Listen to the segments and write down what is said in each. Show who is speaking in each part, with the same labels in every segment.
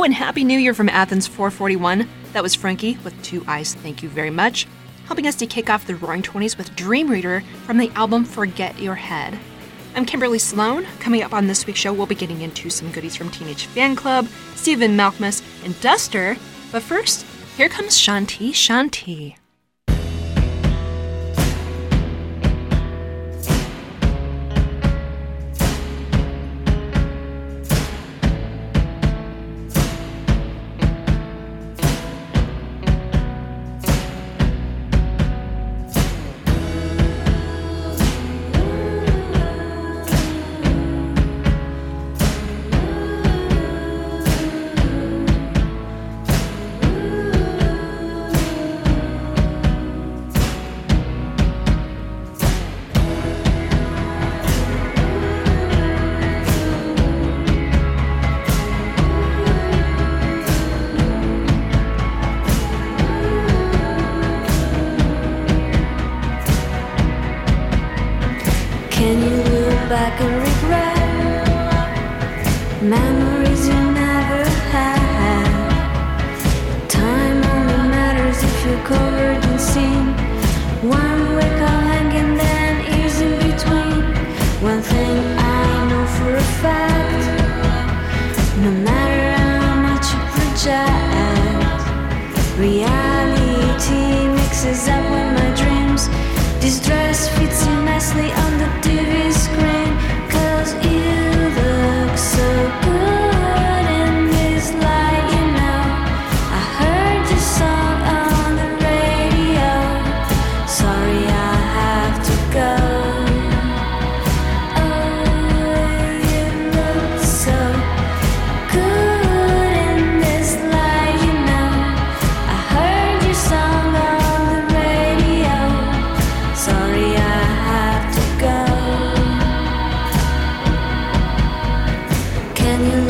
Speaker 1: Oh, and Happy New Year from Athens 441. That was Frankie with Two Eyes. Thank you very much. Helping us to kick off the Roaring 20s with Dream Reader from the album Forget Your Head. I'm Kimberly Sloan. Coming up on this week's show, we'll be getting into some goodies from Teenage Fanclub, Stephen Malkmus, and Duster. But first, here comes Shantih
Speaker 2: Shantih. you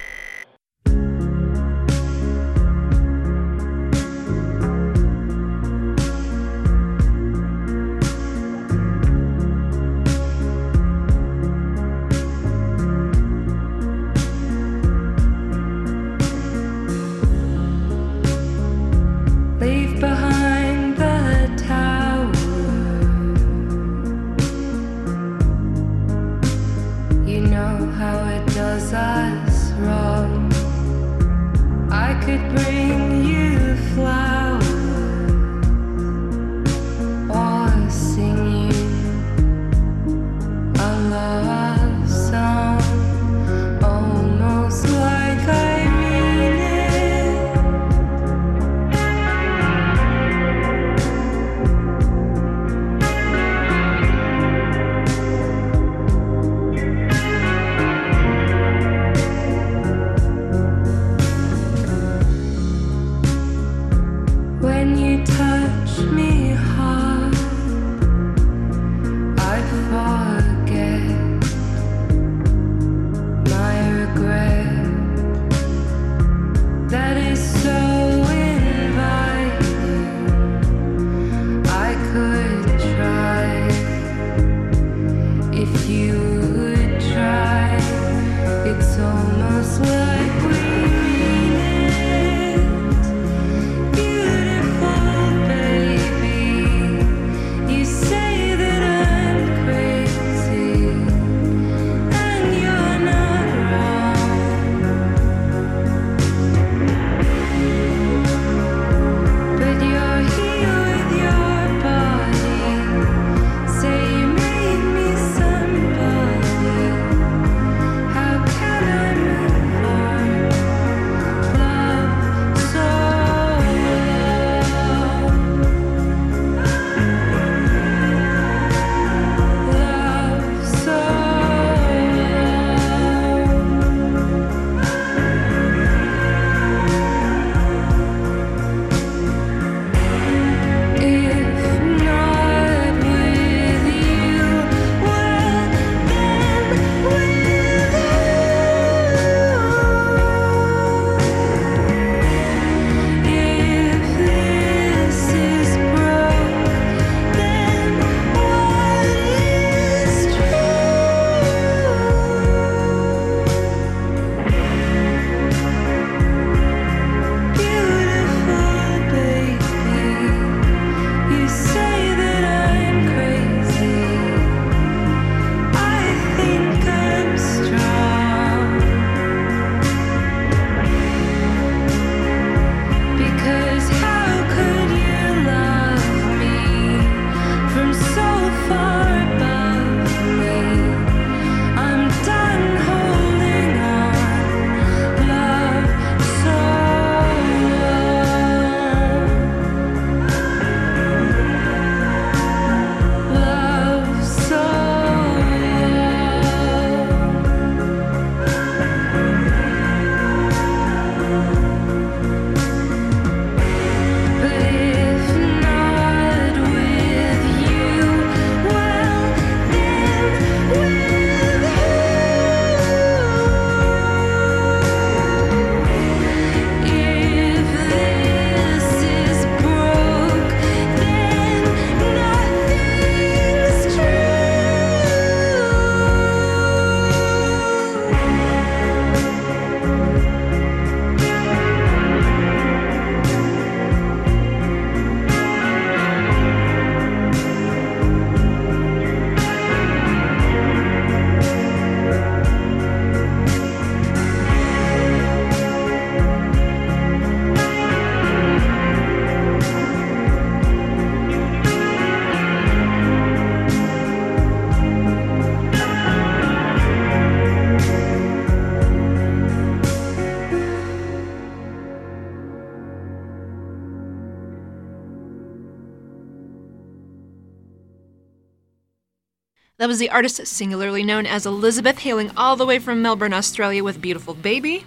Speaker 1: Was the artist singularly known as Elizabeth, hailing all the way from Melbourne, Australia, with Beautiful Baby,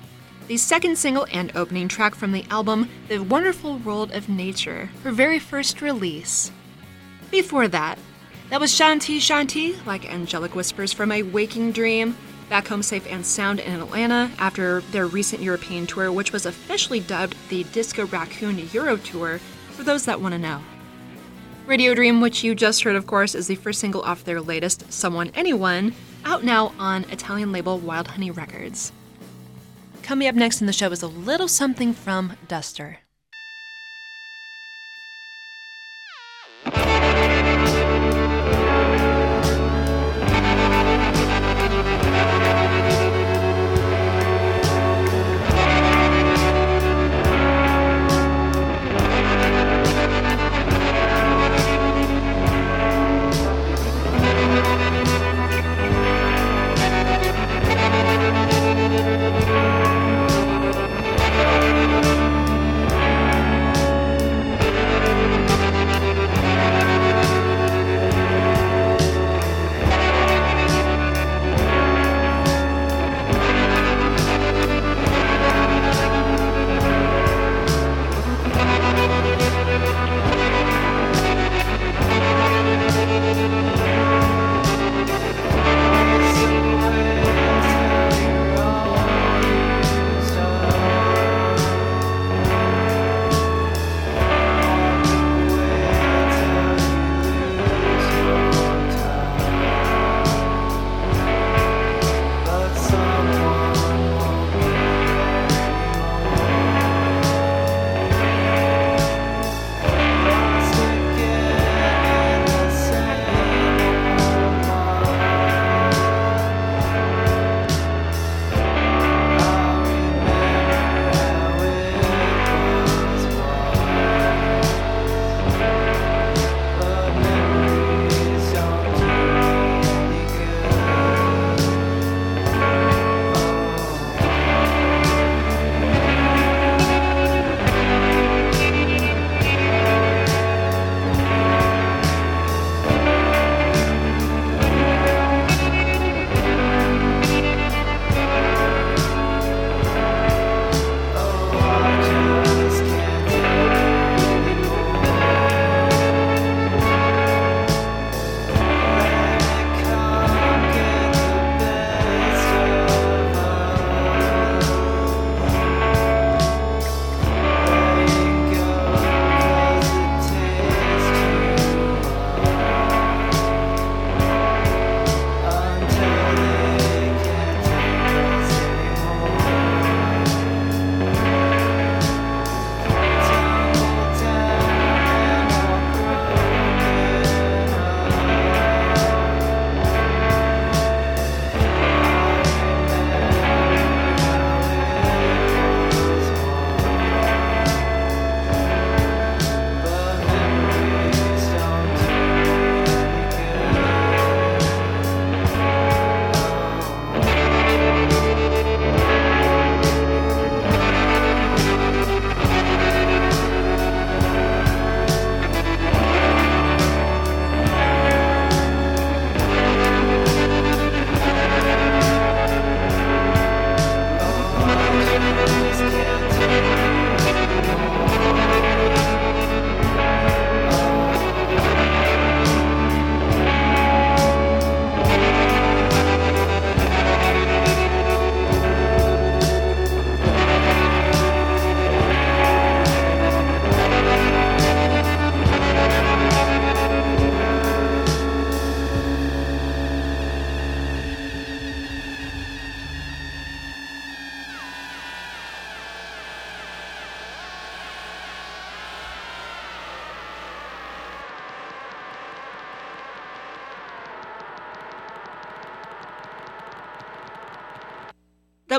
Speaker 1: the second single and opening track from the album The Wonderful World of Nature, her very first release. Before that, that was Shantih Shantih, like angelic whispers from a waking dream, back home safe and sound in Atlanta after their recent European tour, which was officially dubbed the Disco Raccoon Euro Tour, for those that want to know. Radio Dream, which you just heard, of course, is the first single off their latest, Someone Anyone, out now on Italian label Wild Honey Records. Coming up next in the show is a little something from Duster.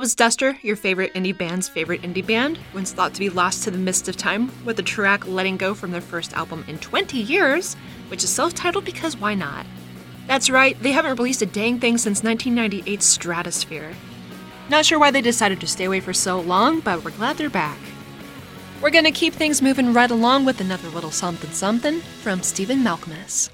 Speaker 1: Was Duster, your favorite indie band's favorite indie band, once thought to be lost to the mist of time, with the track Letting Go from their first album in 20 years, which is self titled because why not? That's right, they haven't released a dang thing since 1998's Stratosphere. Not sure why they decided to stay away for so long, but we're glad they're back. We're gonna keep things moving right along with another little something something from Stephen Malkmus.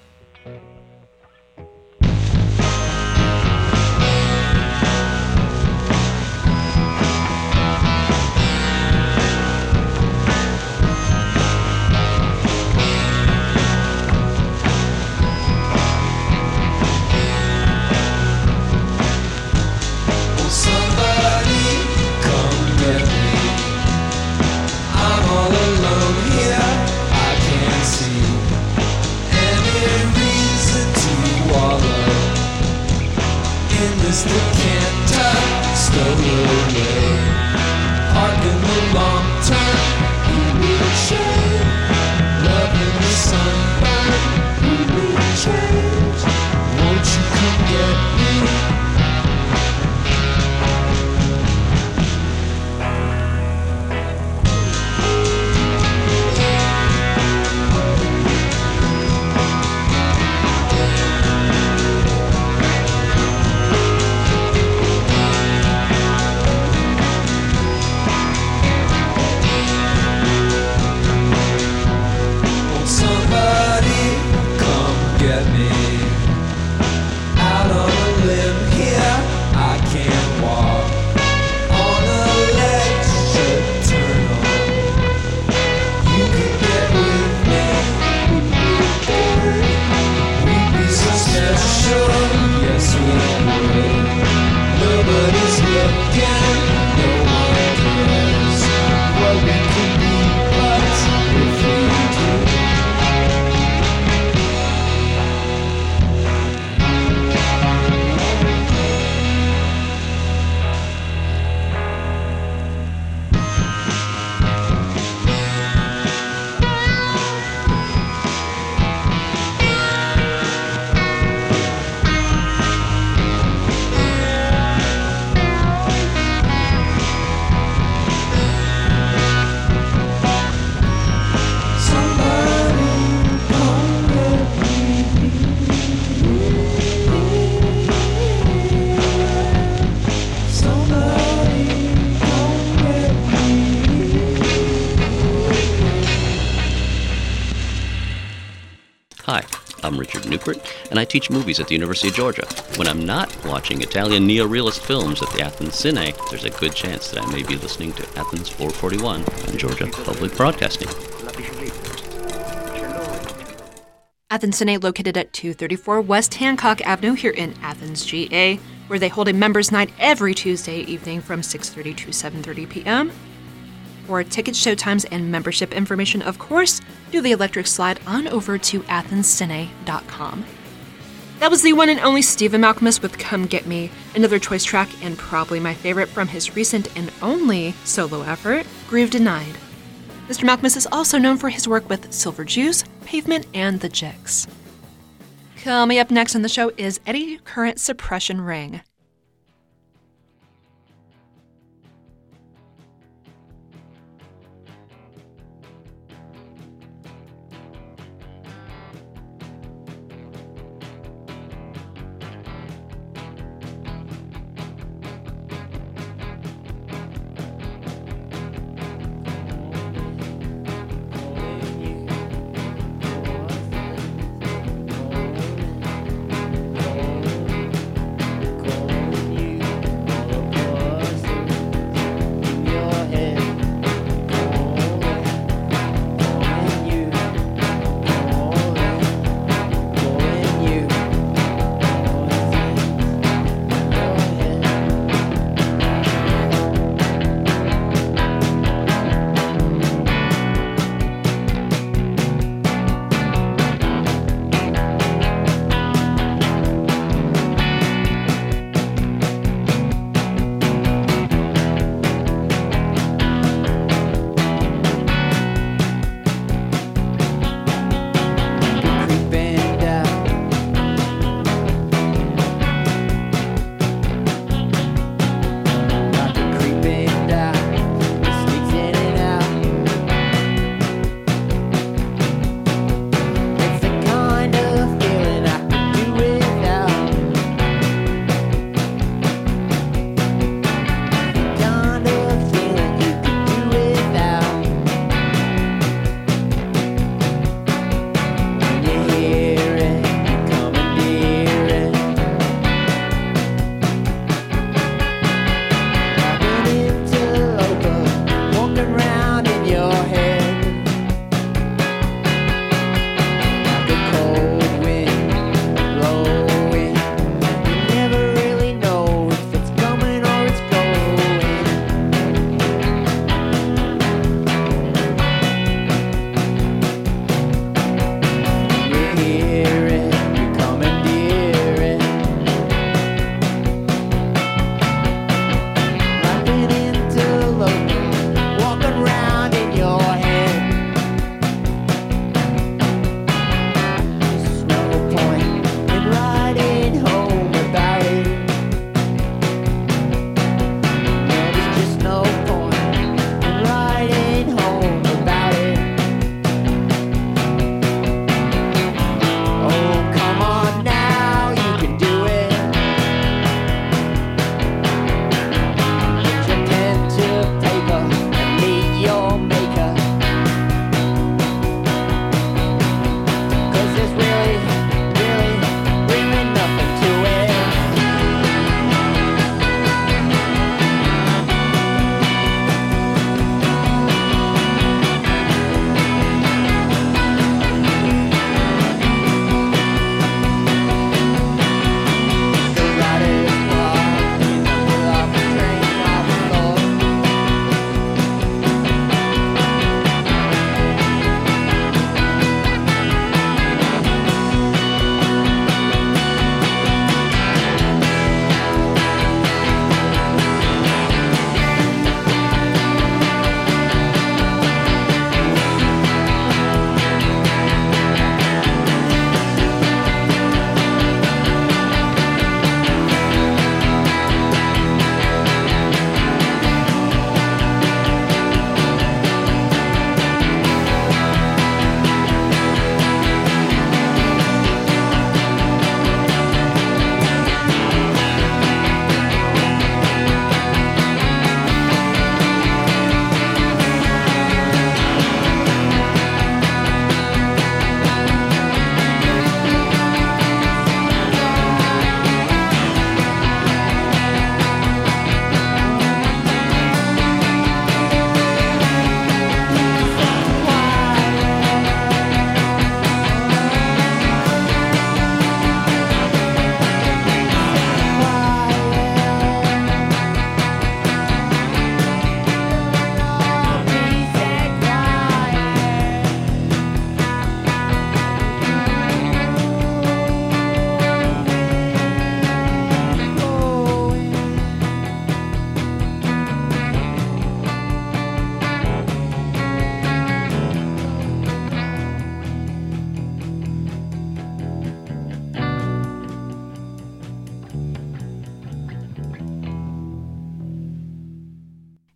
Speaker 3: Decanter stowed away. I
Speaker 4: teach movies at the University of Georgia. When I'm not watching Italian neorealist films at the Athens Cine, there's a good chance that I may be listening to Athens 441 on Georgia Public Broadcasting.
Speaker 1: Athens Cine located at 234 West Hancock Avenue here in Athens, GA, where they hold a members' night every Tuesday evening from 6:30 to 7:30 p.m. For ticket showtimes and membership information, of course, do the electric slide on over to athenscine.com. That was the one and only Stephen Malkmus with Come Get Me, another choice track and probably my favorite from his recent and only solo effort, Groove Denied. Mr. Malkmus is also known for his work with Silver Jews, Pavement, and The Jicks. Coming up next on the show is Eddie Current Suppression Ring.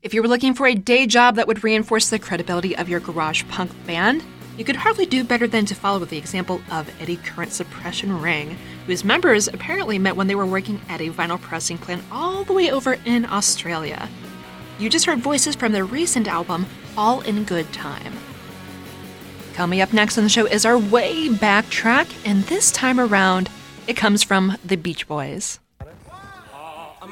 Speaker 1: If you were looking for a day job that would reinforce the credibility of your garage punk band, you could hardly do better than to follow the example of Eddie Current Suppression Ring, whose members apparently met when they were working at a vinyl pressing plant all the way over in Australia. You just heard voices from their recent album, All in Good Time. Coming up next on the show is our way back track, and this time around, it comes from the Beach Boys.
Speaker 5: I'm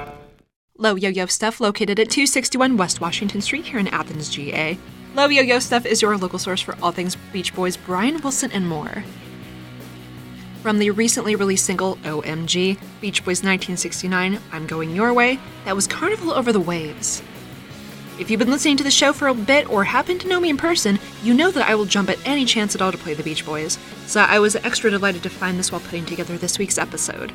Speaker 1: Low Yo Yo Stuff, located at 261 West Washington Street here in Athens, GA. Low Yo Yo Stuff is your local source for all things Beach Boys, Brian Wilson, and more. From the recently released single OMG, Beach Boys 1969, I'm Going Your Way, that was Carnival Over the Waves. If you've been listening to the show for a bit or happen to know me in person, you know that I will jump at any chance at all to play the Beach Boys, so I was extra delighted to find this while putting together this week's episode.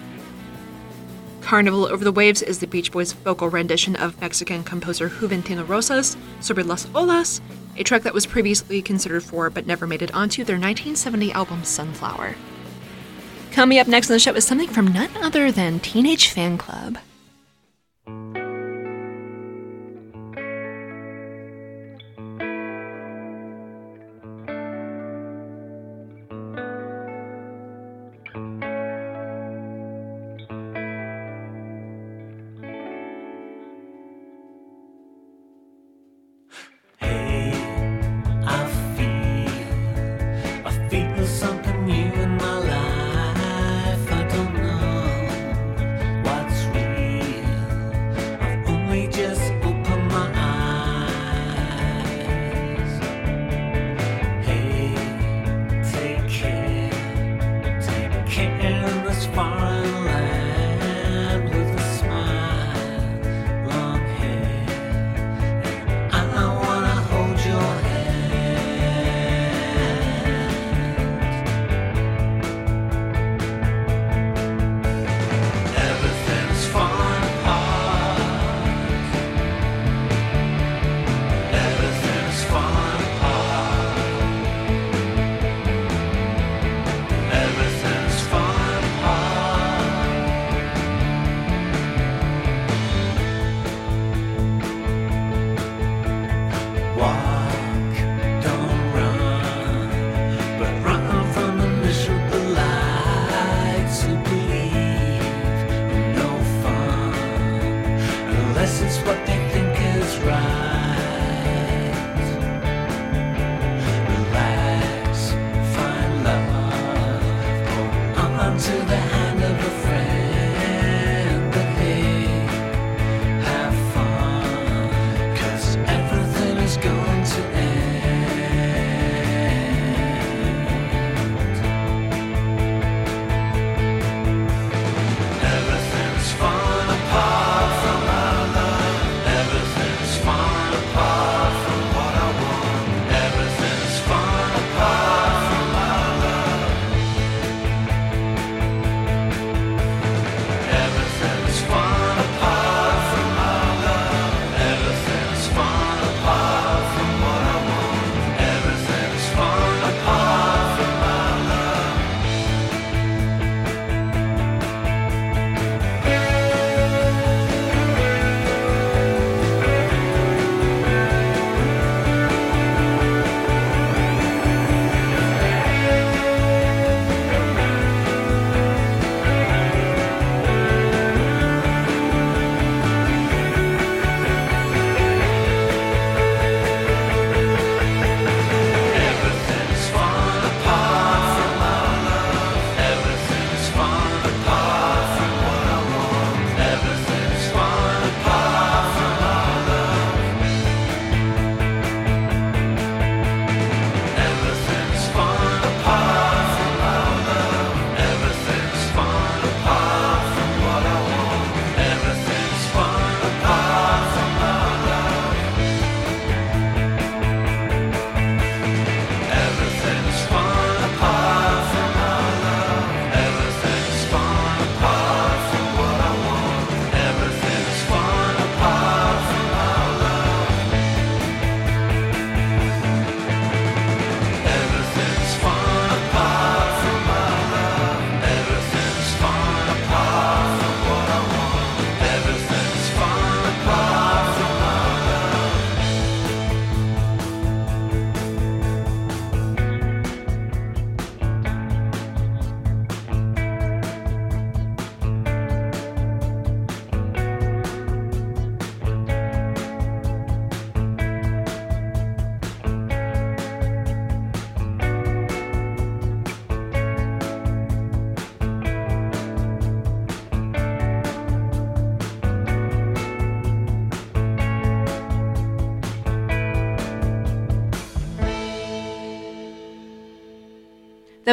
Speaker 1: Carnival Over the Waves is the Beach Boys' vocal rendition of Mexican composer Juventino Rosas' Sobre las Olas, a track that was previously considered for but never made it onto their 1970 album Sunflower. Coming up next on the show is something from none other than Teenage
Speaker 3: Fanclub.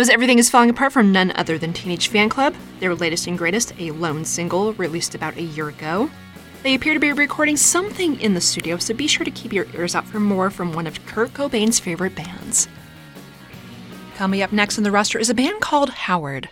Speaker 6: That Everything is Falling Apart from none other than Teenage Fanclub, their latest and greatest, a lone single released about a year ago. They appear to be recording something in the studio, so be sure to keep your ears out for more from one of Kurt Cobain's favorite bands. Coming up next on the roster is a band called Howard.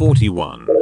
Speaker 7: 441.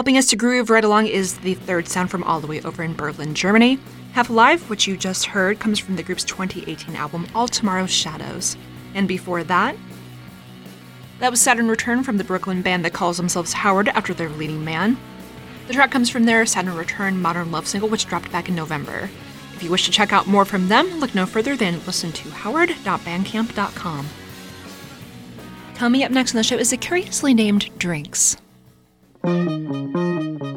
Speaker 1: Helping us to groove right along is the third sound from all the way over in Berlin, Germany. Half Alive, which you just heard, comes from the group's 2018 album All Tomorrow's Shadows. And before that, that was Saturn Return from the Brooklyn band that calls themselves Howard after their leading man. The track comes from their Saturn Return Modern Love single, which dropped back in November. If you wish to check out more from them, look no further than listen to howard.bandcamp.com. Coming up next on the show is the curiously named Drinks. That was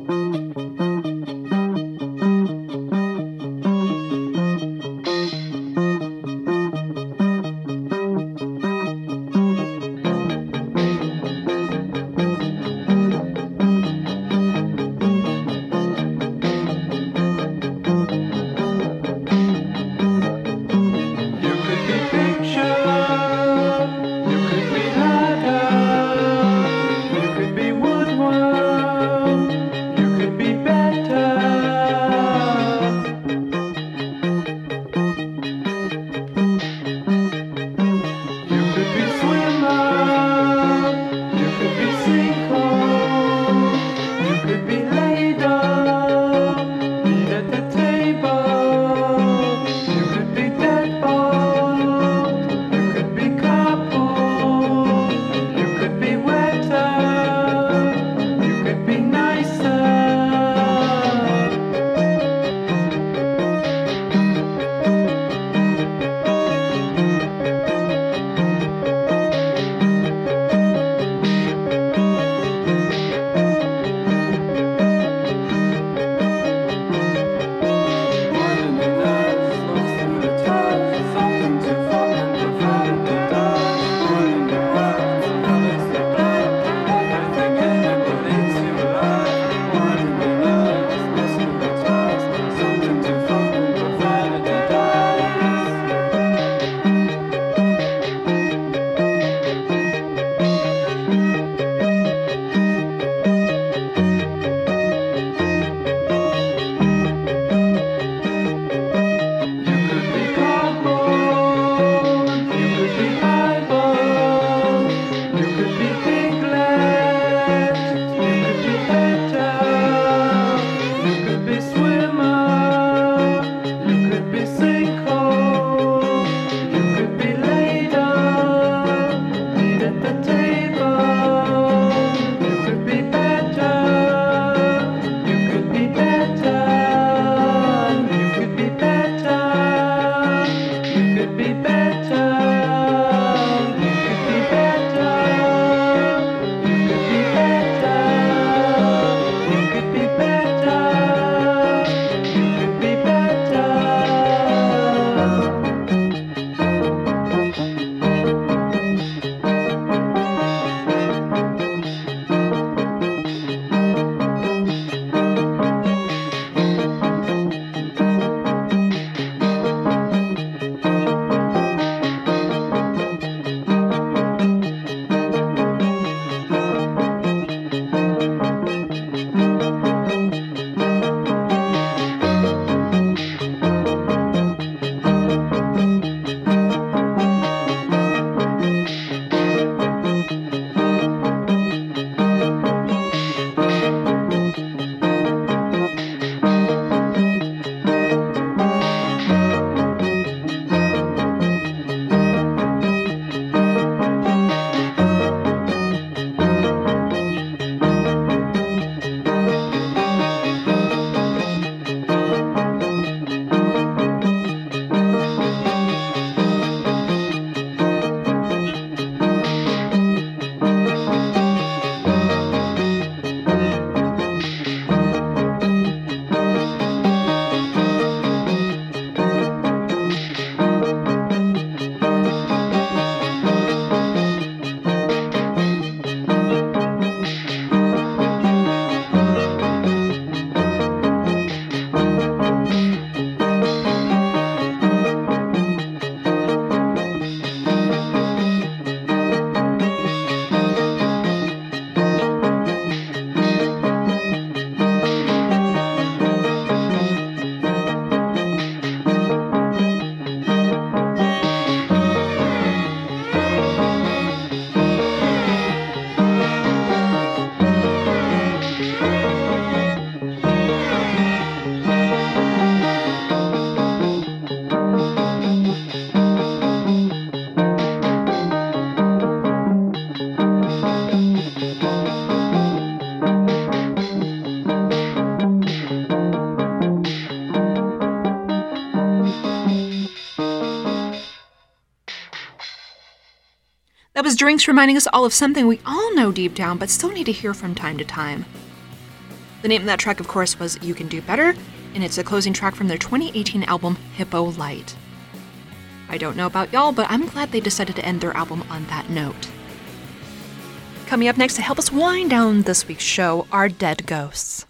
Speaker 1: Drinks reminding us all of something we all know deep down but still need to hear from time to time. The name of that track, of course, was You Can Do Better, and it's a closing track from their 2018 album Hippo Lite. I don't know about y'all, but I'm glad they decided to end their album on that note. Coming up next to help us wind down this week's show are Dead Ghosts.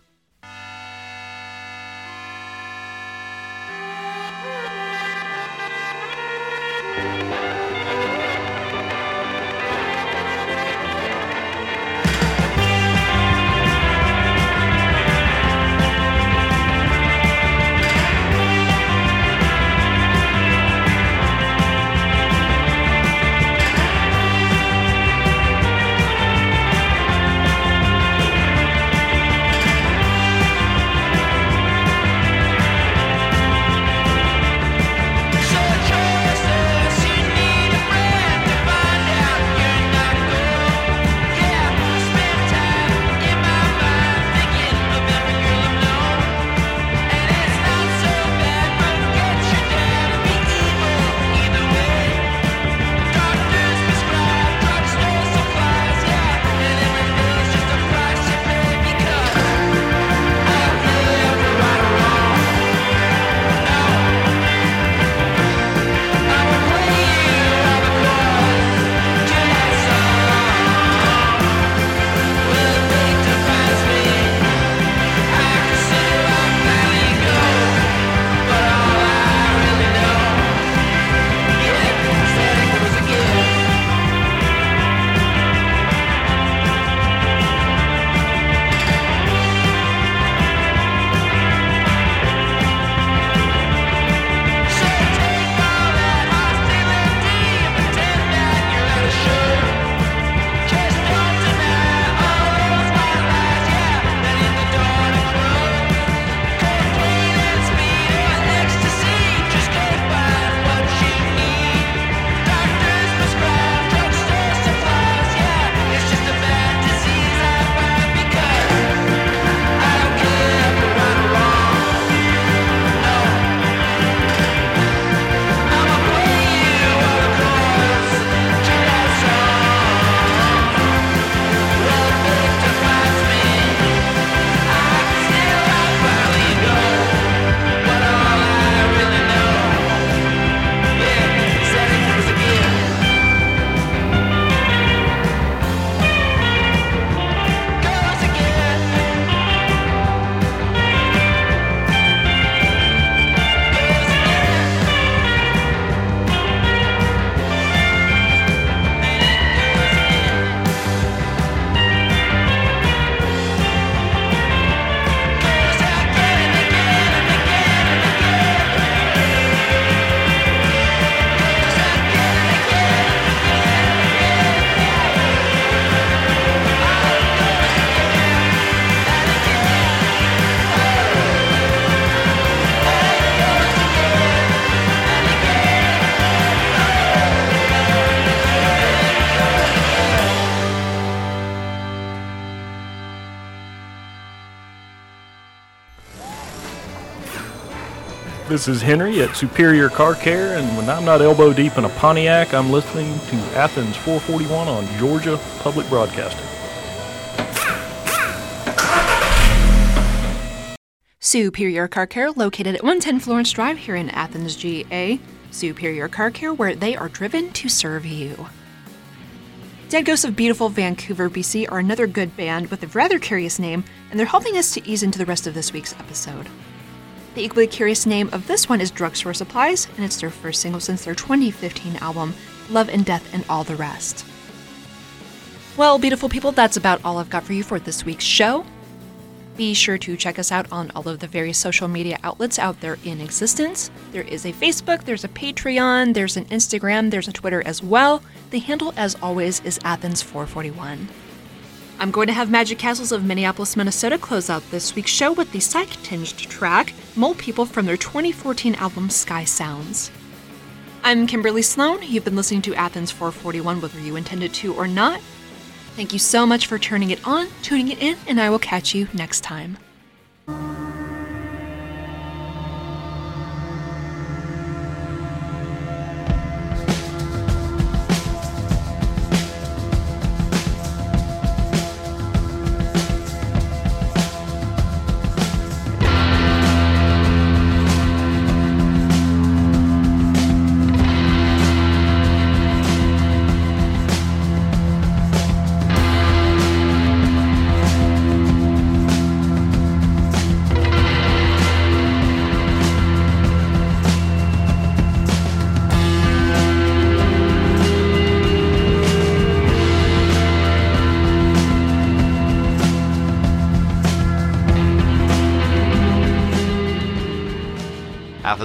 Speaker 8: This is Henry at Superior Car Care, and when I'm not elbow deep in a Pontiac, I'm listening to Athens 441 on Georgia Public Broadcasting.
Speaker 1: Superior Car Care, located at 110 Florence Drive here in Athens, GA. Superior Car Care, where they are driven to serve you. Dead Ghosts of beautiful Vancouver, BC are another good band with a rather curious name, and they're helping us to ease into the rest of this week's episode. The equally curious name of this one is Drugstore Supplies, and it's their first single since their 2015 album, Love and Death and All the Rest. Well, beautiful people, that's about all I've got for you for this week's show. Be sure to check us out on all of the various social media outlets out there in existence. There is a Facebook, there's a Patreon, there's an Instagram, there's a Twitter as well. The handle, as always, is Athens441. I'm going to have Magic Castles of Minneapolis, Minnesota close out this week's show with the psych tinged track Mole People from their 2014 album Sky Sounds. I'm Kimberly Sloan. You've been listening to Athens 441, whether you intended to or not. Thank you so much for turning it on, tuning it in, and I will catch you next time.